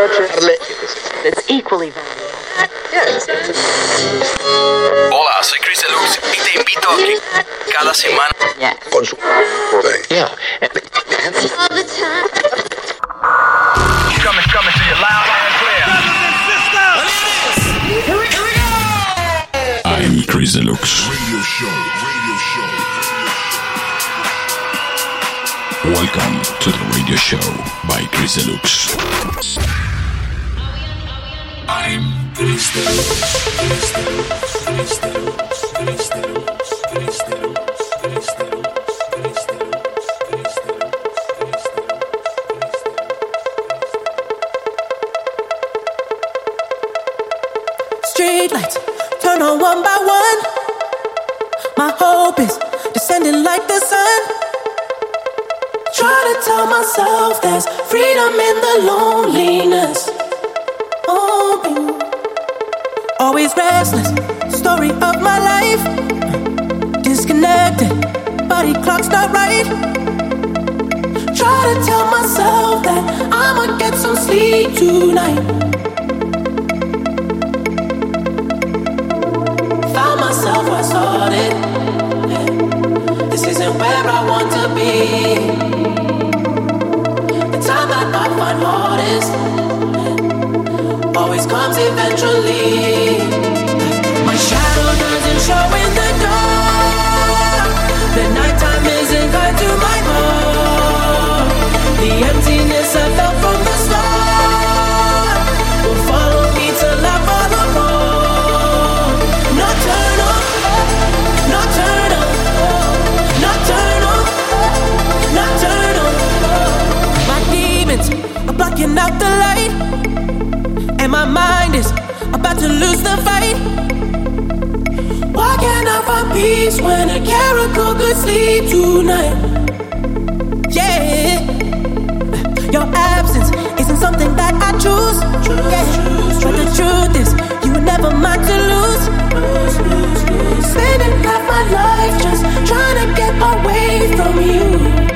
It's equally valuable. Hola, soy Chris Deluxe y te invito a que cada semana con su yeah. coming, coming to you loud and clear. I'm Chris Deluxe. Radio show, radio show. Welcome to the radio show by Chris Deluxe. Tell myself there's freedom in the loneliness. Always restless. Story of my life. Disconnected, body clock's not right. Try to tell myself that I'ma get some sleep tonight. Found myself where I started. This isn't where I want to be. The time that I find hardest always comes eventually. Peace when a character could sleep tonight? Yeah. Your absence isn't something that I choose. Yeah. But the truth is, you were never mine to lose. Spending half my life just trying to get away from you.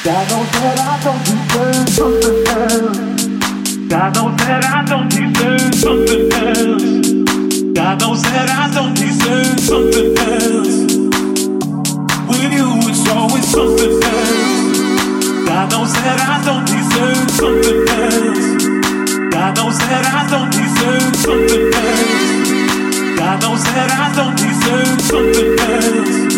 I know that I don't deserve something else. I know that I don't deserve something else. I know that I don't deserve something else. With you, it's always something else. I know that I don't deserve something else. I know that I don't deserve something else. I know that I don't deserve something else.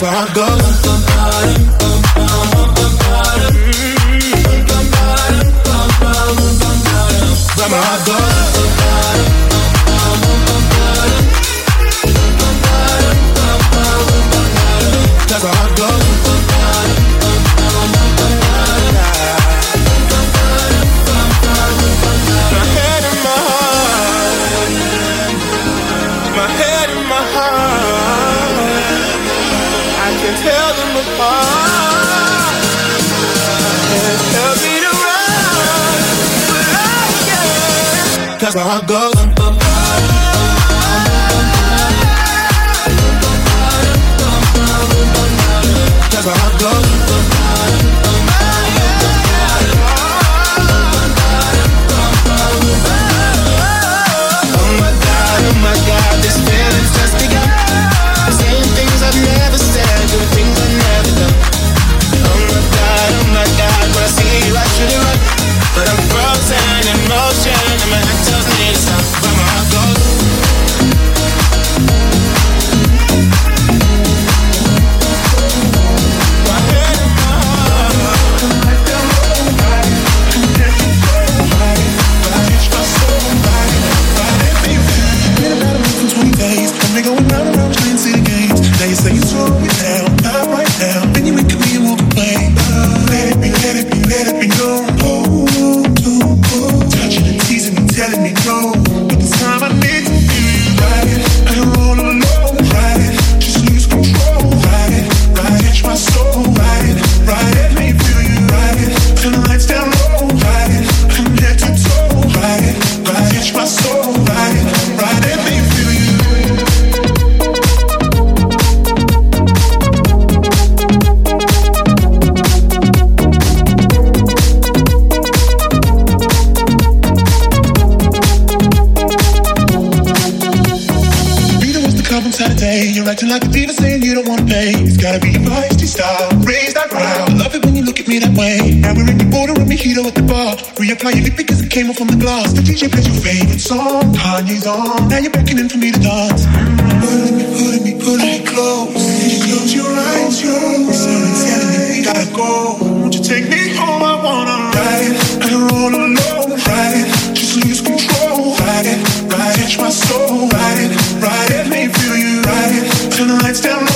Where I go. Cause my heart goes. I love it when you look at me that way. Now we're in the border with mojito at the bar. Reapply your lip because it came off from the glass. The DJ plays your favorite song. Kanye's on. Now you're beckoning for me to dance. Pulling me, pulling me, pulling me close. Close your eyes, your Someone telling me we gotta go. Won't you take me home? I wanna ride it. I roll alone. Ride it. Just lose control. Ride it. Ride it. My soul. Ride it. Ride it. Let me feel you. Ride it. Turn the lights down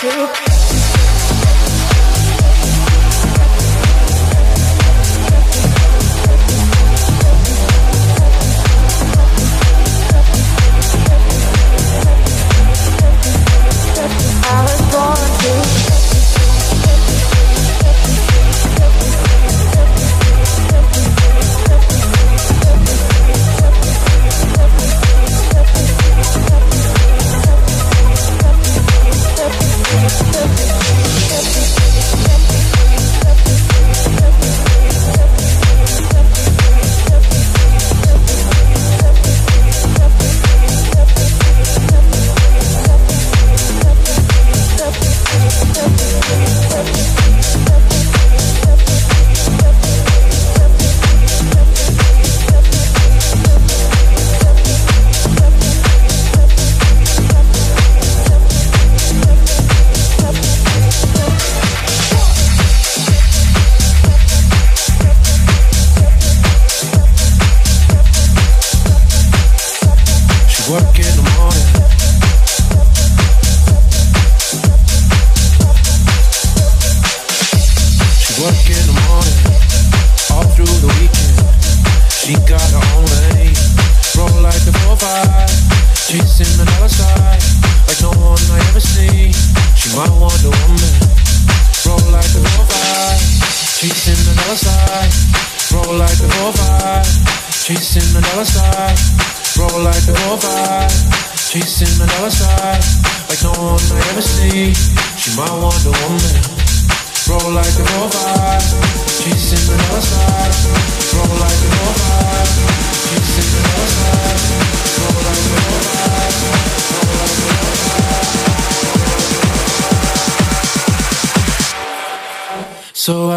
to.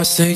I say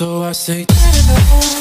So I say.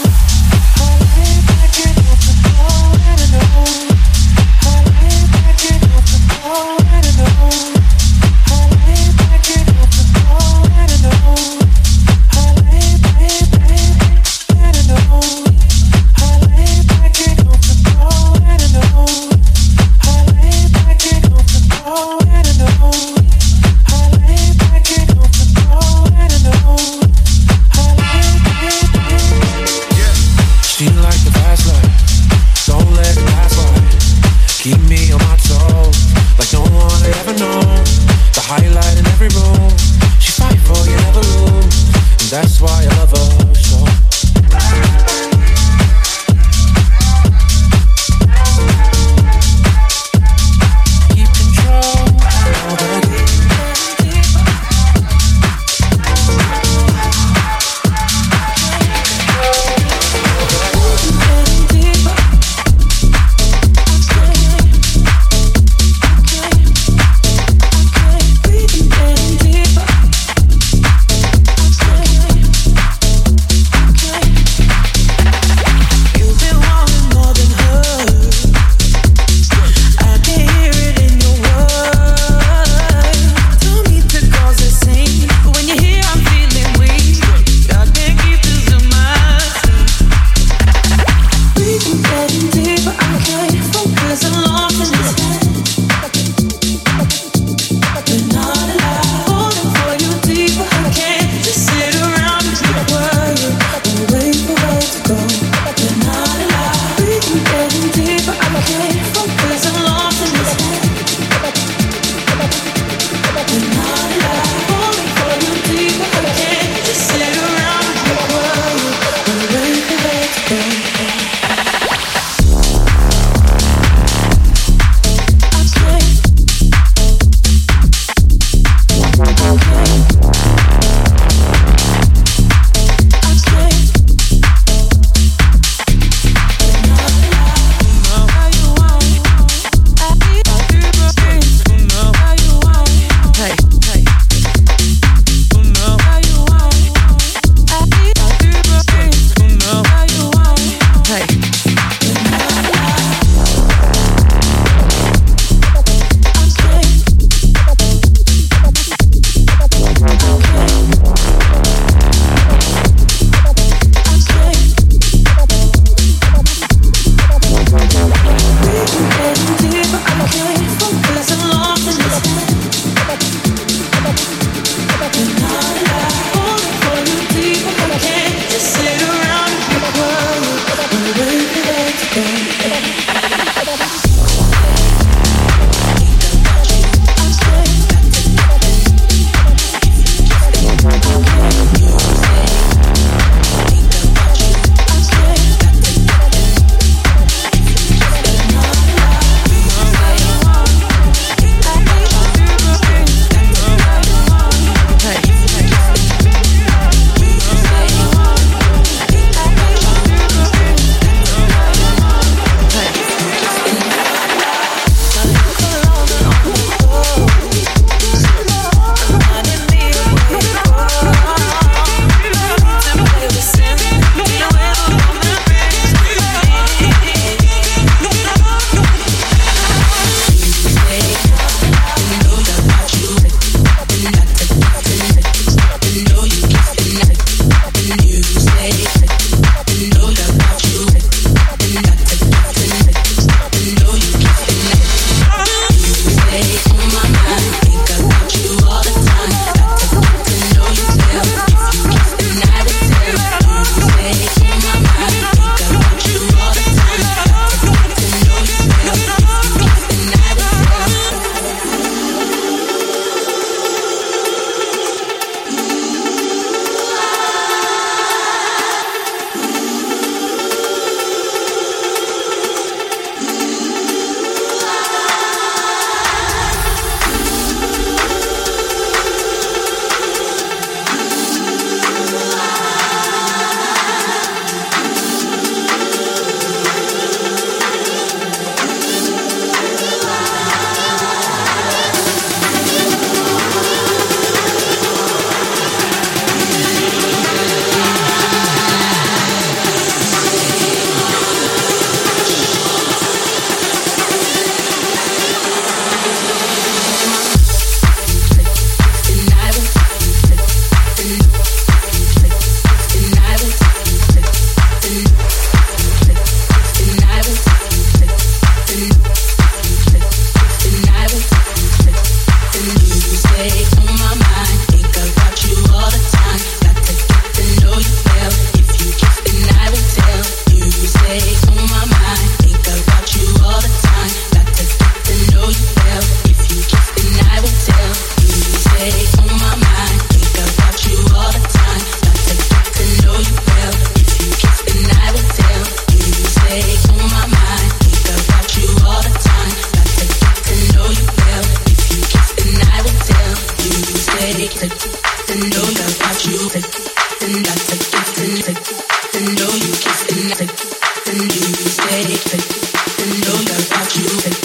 Thank you.